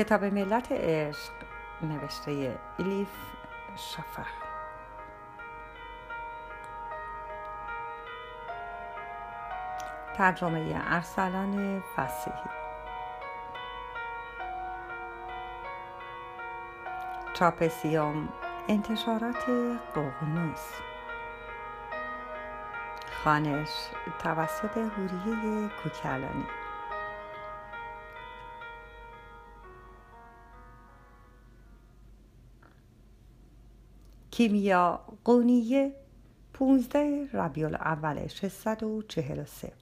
کتاب ملت عشق نوشته الیف شفق ترجمه ارسلان فسیحی. چاپسیوم انتشارات ققنوس خانش توسط هوریه کوکلانی. کیمیا قونیه 15 ربیع الاول 643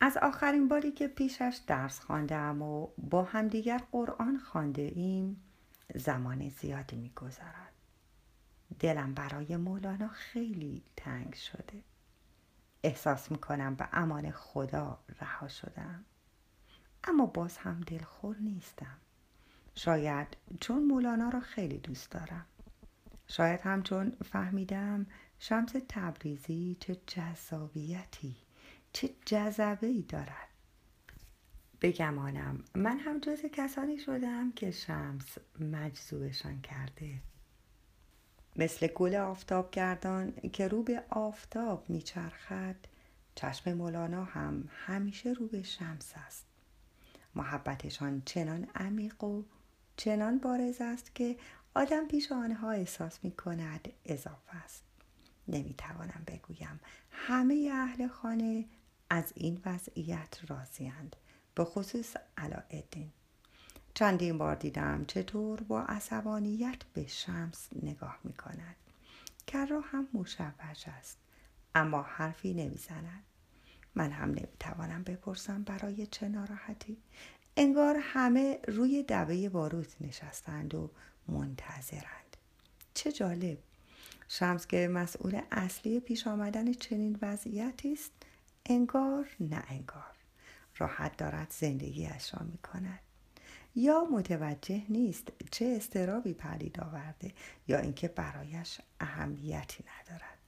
از آخرین باری که پیشش درس خواندم و با همدیگر قرآن خوانده ایم زمان زیادی میگذرد. دلم برای مولانا خیلی تنگ شده. احساس می‌کنم به امان خدا رها شدم. اما باز هم دلخور نیستم. شاید چون مولانا را خیلی دوست دارم. شاید هم چون فهمیدم شمس تبریزی چه جذابیتی چه جذبه ای دارد بگمانم من هم جز کسانی شدم که شمس مجذوبشان کرده. مثل گل آفتاب گردان که رو به آفتاب میچرخد چشم مولانا هم همیشه رو به شمس است. محبتشان چنان عمیق و چنان بارز است که آدم پیش آنها احساس می کند اضافه است. نمی توانم بگویم همه اهل خانه از این وضعیت راضیند به خصوص علایالدین چندین بار دیدم چطور با عصبانیت به شمس نگاه می کند کرا هم مشوش است اما حرفی نمی‌زند. من هم نمی‌توانم بپرسم برای چه ناراحتی. انگار همه روی دبه باروت نشستند و منتظرند. چه جالب. شمس که مسئول اصلی پیش آمدن چنین وضعیتی است انگار نه انگار. راحت دارد زندگیش را می کند یا متوجه نیست چه استرابی پدید آورده یا اینکه برایش اهمیتی ندارد.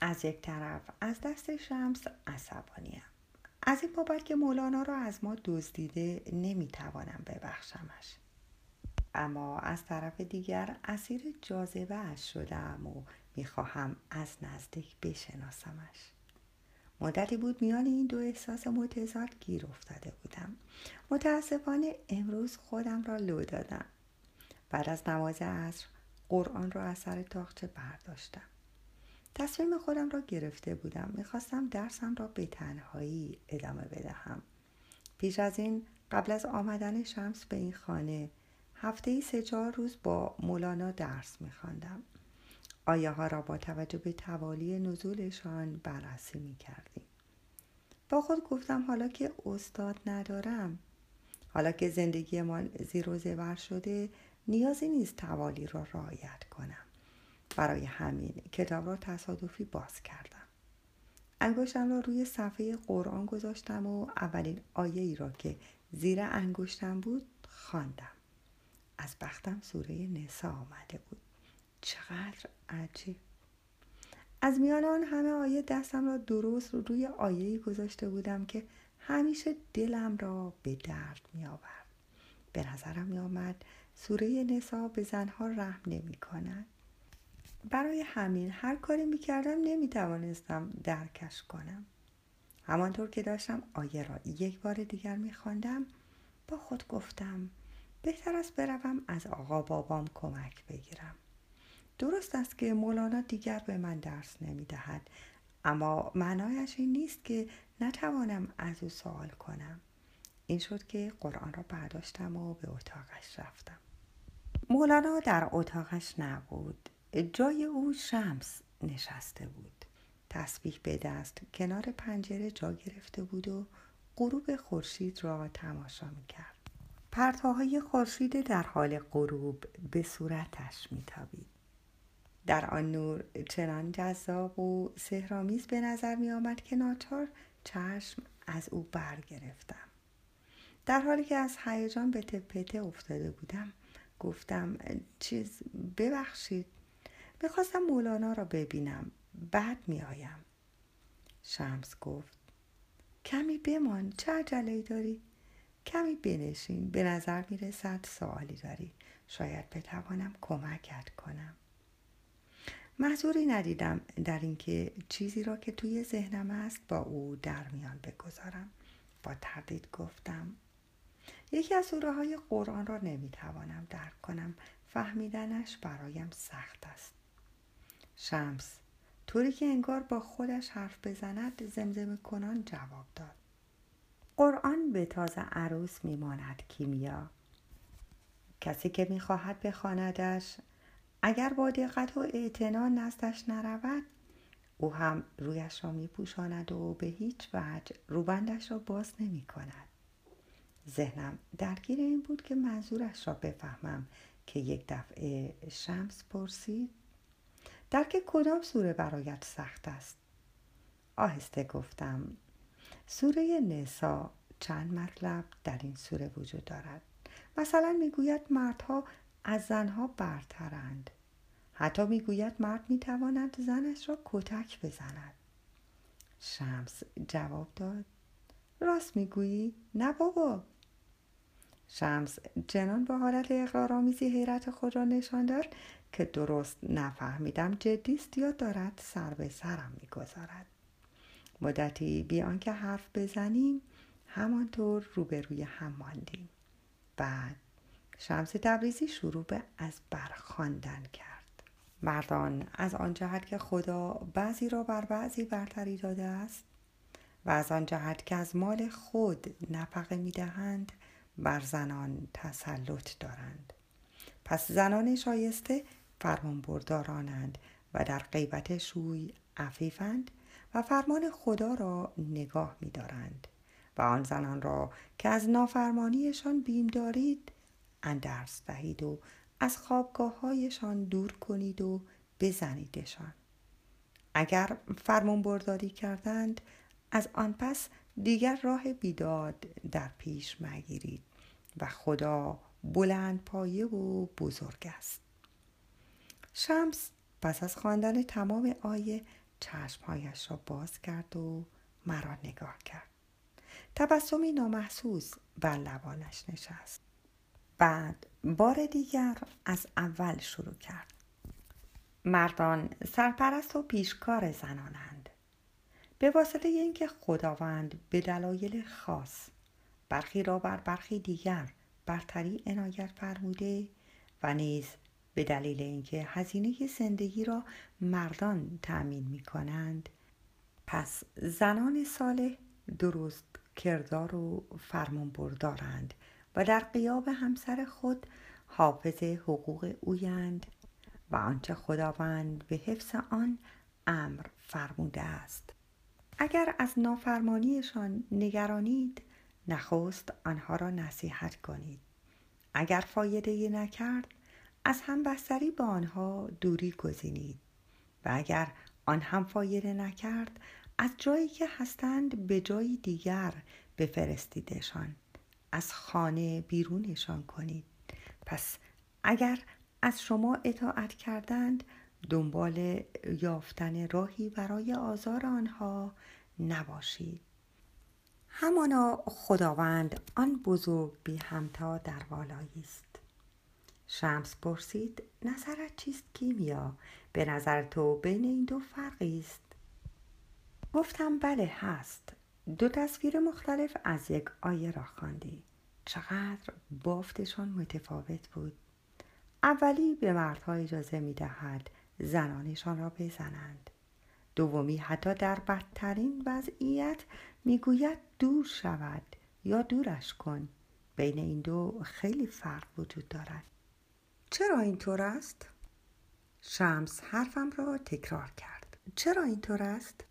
از یک طرف از دست شمس عصبانیم. از این بابت که مولانا را از ما دزدیده نمی‌توانم ببخشمش. اما از طرف دیگر اسیر جاذبه اش شدم و می‌خواهم از نزدیک بشناسمش. مدتی بود میان این دو احساس متضاد گیر افتاده بودم. متاسفانه امروز خودم را لو دادم. بعد از نماز عصر قرآن را از سر تاخچه برداشتم. تصمیم خودم را گرفته بودم. می‌خواستم درسم را به تنهایی ادامه بدهم. پیش از این قبل از آمدن شمس به این خانه هفته ای سه چهار روز با مولانا درس میخواندم. آیه ها را با توجه به توالی نزولشان بررسی می‌کردیم. با خود گفتم حالا که استاد ندارم حالا که زندگیمان زیر و زبر شده نیازی نیست توالی را رعایت کنم. برای همین کتاب را تصادفی باز کردم انگشتم را روی صفحه قرآن گذاشتم و اولین آیه ای را که زیر انگشتم بود خواندم از بختم سوره نسا آمده بود چقدر عجیب از میان آن همه آیه دستم را درست رو روی آیه گذاشته بودم که همیشه دلم را به درد می آورد. به نظرم می آمد سوره نسا به زنها رحم نمی کند. برای همین هر کاری می کردم نمی توانستم درکش کنم. همانطور که داشتم آیه را یک بار دیگر می خواندم با خود گفتم بهتر است بروم از آقا بابام کمک بگیرم. درست است که مولانا دیگر به من درس نمی دهد اما معنایش این نیست که نتوانم از او سوال کنم این شد که قرآن را برداشتم و به اتاقش رفتم مولانا در اتاقش نبود جای او شمس نشسته بود. تسبیح به دست کنار پنجره جا گرفته بود و غروب خورشید را تماشا می کرد پرتاهای خورشید در حال غروب به صورتش میتابید. در آن نور چنان جذاب و سهرامیز به نظر می آمد که ناچار چشم از او برگرفتم. در حالی که از هیجان به تپته افتاده بودم گفتم چیز ببخشید. می‌خواستم مولانا را ببینم. بعد میآیم. شمس گفت کمی بمان چه عجله داری؟ کمی بنشین به نظر می‌رسد سوالی داری. شاید بتوانم کمکت کنم. محضوری ندیدم در اینکه چیزی را که توی ذهنم است با او در میان بگذارم. با تردید گفتم یکی از سوره های قرآن را نمی‌توانم درک کنم. فهمیدنش برایم سخت است. شمس. طوری که انگار با خودش حرف بزند زمزمه کنان جواب داد. قرآن به تازه عروس میماند کیمیا. کسی که می‌خواهد بخواندش اگر با دقت و اعتنا نزدش نرود او هم رویش را میپوشاند و به هیچ وجه روبندش را باز نمی کند ذهنم درگیر این بود که منظورش را بفهمم که یک دفعه شمس پرسید درک کدام سوره برایت سخت است؟ آهسته گفتم سوره نسا چند مطلب در این سوره وجود دارد؟ مثلا می‌گوید مردها از زنها برترند. حتی می‌گوید مرد می‌تواند زنش را کتک بزند. شمس جواب داد راست می‌گویی نه بابا. شمس جنان با حالت اقرارآمیزی حیرت خود را نشان داد که درست نفهمیدم جدیست یا دارد سر به سرم می‌گذارد. مدتی بی آنکه حرف بزنیم همانطور روبروی هم ماندیم. بعد شمس تبریزی شروع به از برخواندن کرد. مردان از آن جهت که خدا بعضی را بر بعضی برتری داده است و از آن جهت که از مال خود نفقه می‌دهند بر زنان تسلط دارند. پس زنان شایسته فرمان بردارانند و در غیبت شوی عفیفند و فرمان خدا را نگاه می دارند و آن زنان را که از نافرمانیشان بیم دارید اندرس دهید و از خوابگاه هایشان دور کنید و بزنیدشان. اگر فرمان برداری کردند از آن پس دیگر راه بیداد در پیش مگیرید و خدا بلند پایه و بزرگ است. شمس پس از خواندن تمام آیه چشمهایش را باز کرد و مرا نگاه کرد. تبسمی نامحسوس بر لبانش نشست. بعد بار دیگر از اول شروع کرد. مردان سرپرست و پیشکار زنانند. به واسطه اینکه خداوند به دلایل خاص برخی را بر برخی دیگر برتری عنایت فرموده و نیز به دلیل اینکه هزینه زندگی را مردان تأمین می کنند پس زنان صالح درست کردار و فرمان بردارند و در قیاب همسر خود حافظ حقوق اویند و آنچه خداوند به حفظ آن امر فرموده است. اگر از نافرمانیشان نگرانید نخست آنها را نصیحت کنید. اگر فایده نکرد از همبستری با آنها دوری گزینید و اگر آن هم فایده نکرد از جایی که هستند به جایی دیگر بفرستیدشان از خانه بیرونشان کنید. پس اگر از شما اطاعت کردند دنبال یافتن راهی برای آزار آنها نباشید. همانا خداوند آن بزرگ بی همتا در والایی است. شمس پرسید نظرت چیست کیمیا؟ به نظر تو بین این دو فرقی است. گفتم بله هست. دو تصویر مختلف از یک آیه را خواندی. چقدر بافتشان متفاوت بود. اولی به مردها اجازه می دهد زنانشان را بزنند. دومی حتی در بدترین وضعیت می‌گوید دور شود یا دورش کن. بین این دو خیلی فرق وجود دارد. چرا اینطور است؟ شمس حرفم را تکرار کرد چرا اینطور است؟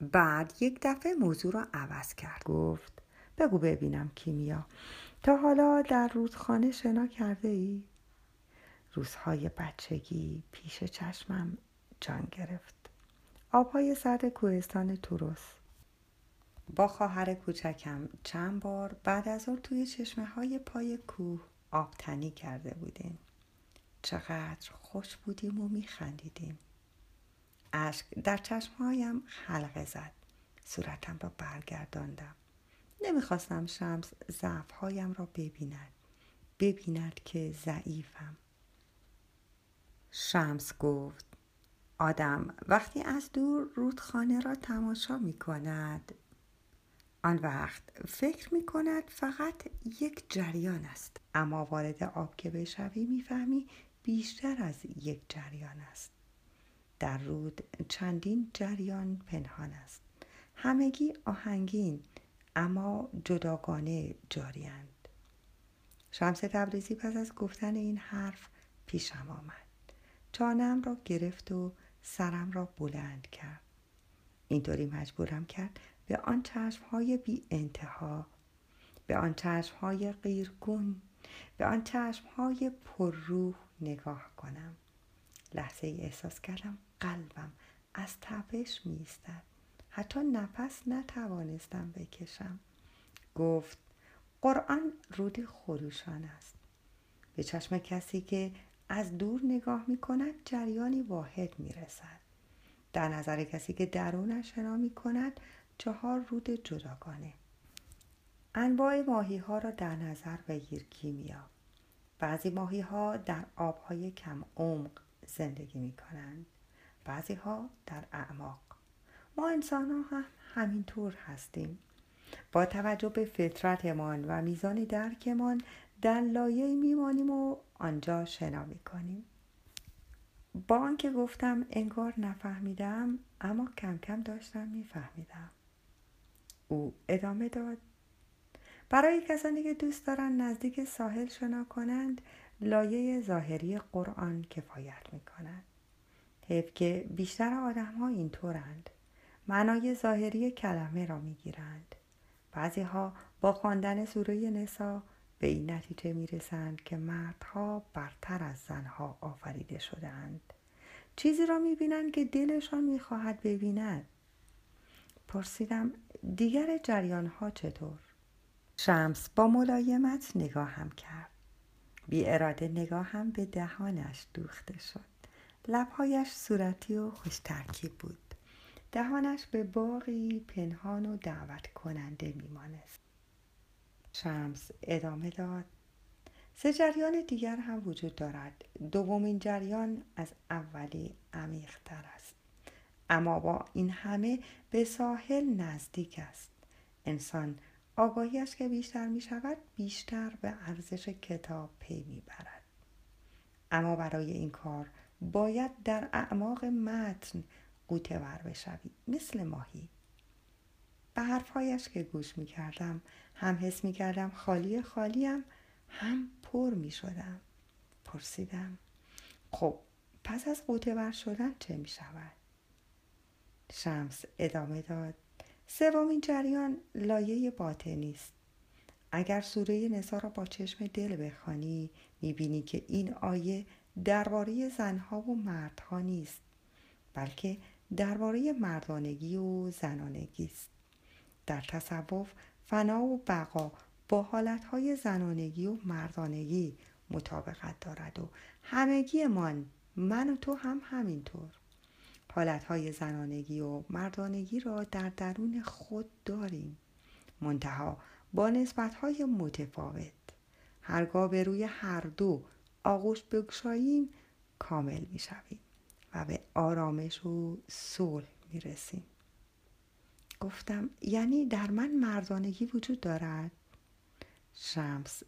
بعد یک دفعه موضوع را عوض کرد گفت بگو ببینم کیمیا تا حالا در رودخانه شنا کرده ای؟ روزهای بچگی پیش چشمم جان گرفت آبهای سرد کوهستان توروس با خواهر کوچکم چند بار بعد از آن توی چشمه های پای کوه آبتنی کرده بودیم چقدر خوش بودیم و میخندیدیم. اشک در چشمهایم حلقه زد. صورتم را برگرداندم. نمی‌خواستم شمس ضعفهایم را ببیند. ببیند که ضعیفم. شمس گفت آدم وقتی از دور رودخانه را تماشا می کند آن وقت فکر می کند فقط یک جریان است. اما وارد آب که بشوی می‌فهمی بیشتر از یک جریان است. در رود چندین جریان پنهان است. همگی آهنگین اما جداگانه جاریند شمس تبریزی پس از گفتن این حرف پیشم آمد. چانم را گرفت و سرم را بلند کرد. اینطوری مجبورم کرد به آن چشمهای بی انتها به آن چشمهای غیرگون به آن چشمهای پرروح نگاه کنم. لحظه ای احساس کردم قلبم از تپش میستد حتی نفس نتوانستم بکشم. گفت قرآن رود خروشان است. به چشم کسی که از دور نگاه می کند جریانی واحد می رسد. در نظر کسی که درونش شنا می کند چهار رود جداگانه. انواع ماهی ها را در نظر بگیر کیمیا بعضی ماهی ها در آبهای کم عمق زندگی می کنند بعضی ها در اعماق. ما انسان ها هم همینطور هستیم. با توجه به فطرتمان و میزان درکمان در لایه میمانیم و آنجا شنا می‌کنیم. با آنکه گفتم انگار نفهمیدم اما کم کم داشتم میفهمیدم. او ادامه داد. برای کسانی که دوست دارند نزدیک ساحل شنا کنند لایه ظاهری قرآن کفایت می کند. حیف که بیشتر آدم ها اینطورند. معنای ظاهری کلمه را می گیرند. بعضی ها با خواندن سوره نسا به این نتیجه می رسند که مردها برتر از زنها آفریده شدهاند. چیزی را می بینند که دلشان می خواهد ببیند. پرسیدم دیگر جریان ها چطور؟ شمس با ملایمت نگاهم کرد. بی اراده نگاهم به دهانش دوخته شد. لبهایش صورتی و خوش ترکیب بود. دهانش به باقی پنهان و دعوت کننده میمانست. شمس ادامه داد سه جریان دیگر هم وجود دارد دومین جریان از اولی عمیقتر است اما با این همه به ساحل نزدیک است انسان آگاهیش که بیشتر می شود بیشتر به ارزش کتاب پی می برد. اما برای این کار باید در اعماق متن قوطه ور بشوی مثل ماهی به حرفهایش که گوش می کردم هم حس می کردم خالی خالیم هم پر می شدم پرسیدم خب پس از قوطه ور شدن چه می شود؟ شمس ادامه داد سومین جریان لایه باطنی است اگر سوره نسا را با چشم دل بخوانی می‌بینی که این آیه درباره زنها و مردها نیست بلکه درباره مردانگی و زنانگی است. در تصوف فنا و بقا با حالتهای زنانگی و مردانگی مطابقت دارد و همگی من من و تو هم همینطور. حالتهای زنانگی و مردانگی را در درون خود داریم. منتها با نسبتهای متفاوت. هرگاه به روی هر دو آغوش بگشاییم کامل می شویم و به آرامش و صلح می رسیم گفتم یعنی در من مردانگی وجود دارد؟ شمس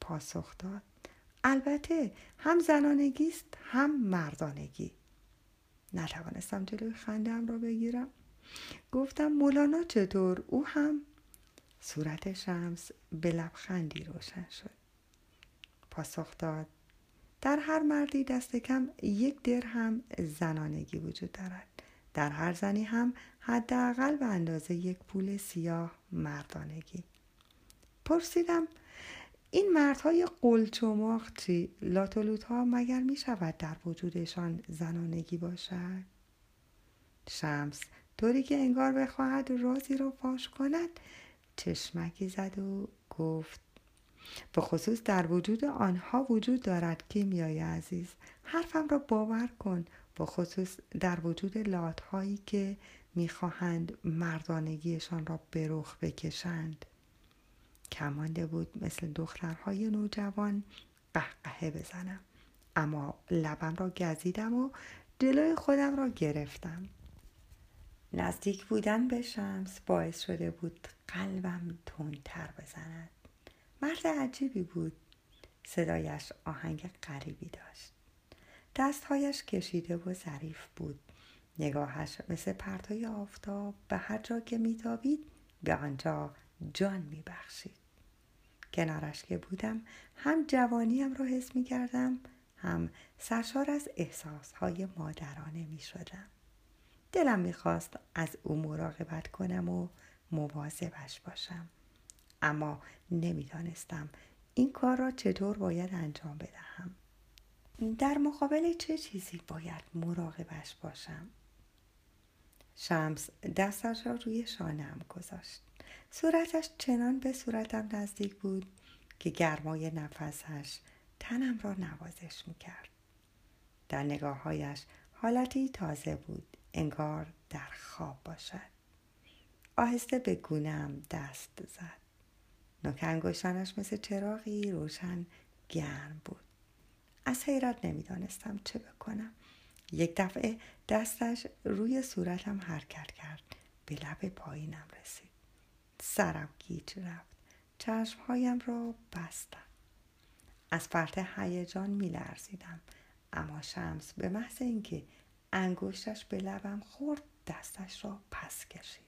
پاسخ داد. البته هم زنانگی است هم مردانگی. نتوانستم جلوی خندم را بگیرم. گفتم مولانا چطور؟ او هم صورت شمس به لبخندی روشن شد. پاسخ داد در هر مردی دست کم یک درهم زنانگی وجود دارد. در هر زنی هم حداقل به اندازه یک پول سیاه مردانگی. پرسیدم این مردهای قلچماق چی لاتولوت ها مگر می شود در وجودشان زنانگی باشد؟ شمس طوری که انگار بخواهد رازی را فاش کند چشمکی زد و گفت به خصوص در وجود آنها وجود دارد کیمیای عزیز حرفم را باور کن به خصوص در وجود لات هایی که می‌خواهند مردانگیشان را به رخ بکشند. کمانده بود مثل دخترهای نوجوان قهقهه بزنم. اما لبم را گزیدم و جلوی خودم را گرفتم. نزدیک بودن به شمس باعث شده بود قلبم تندتر بزند. مرد عجیبی بود. صدایش آهنگ غریبی داشت. دستهایش کشیده و ظریف بود. نگاهش مثل پرتای آفتاب به هر جا که میتابید به آنجا جان میبخشید. کنارش که بودم هم جوانیم را حس می‌کردم هم سرشار از احساسهای مادرانه می‌شدم. دلم می‌خواست از او مراقبت کنم و مواظبش باشم. اما نمی‌دانستم این کار را چطور باید انجام بدهم. در مقابل چه چیزی باید مراقبش باشم؟ شمس دستش را روی شانم گذاشت. صورتش چنان به صورتم نزدیک بود که گرمای نفسش تنم را نوازش می‌کرد. در نگاههایش حالتی تازه بود انگار در خواب باشد. آهسته به گونم دست زد. نوک انگشتانش مثل چراغی روشن گرم بود. از حیرت نمی‌دانستم چه بکنم. یک دفعه دستش روی صورتم حرکت کرد. به لب پایینم رسید. سرم گیج رفت. چشمهایم را بستم. از فرط هیجان میلرزیدم. اما شمس به محض اینکه انگشتش به لبم خورد دستش را پس کشید.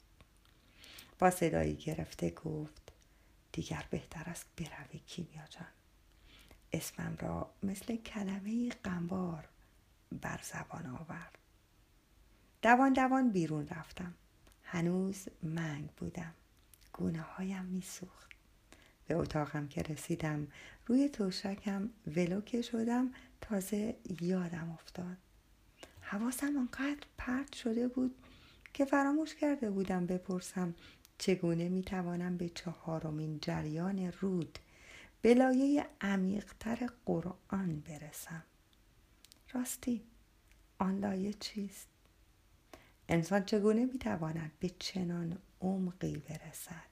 با صدایی گرفته گفت دیگر بهتر است بروی کیمیا جان. اسمم را مثل کلمه قنبار بر زبان آورد. دوان دوان بیرون رفتم. هنوز منگ بودم. گونه هایم میسوخت. به اتاقم که رسیدم روی توشکم ولوکه شدم تازه یادم افتاد. حواسم آنقدر پرت شده بود که فراموش کرده بودم بپرسم چگونه می‌توانم به چهارمین جریان رود به لایه عمیقتر قرآن برسم؟ راستی آن لایه چیست؟ انسان چگونه می‌تواند به چنان عمقی برسد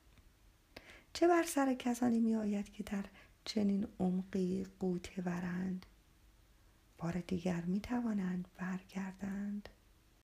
چه بر سر کسانی می آید که در چنین عمقی قوطه ورند؟ بار دیگر می توانند برگردند.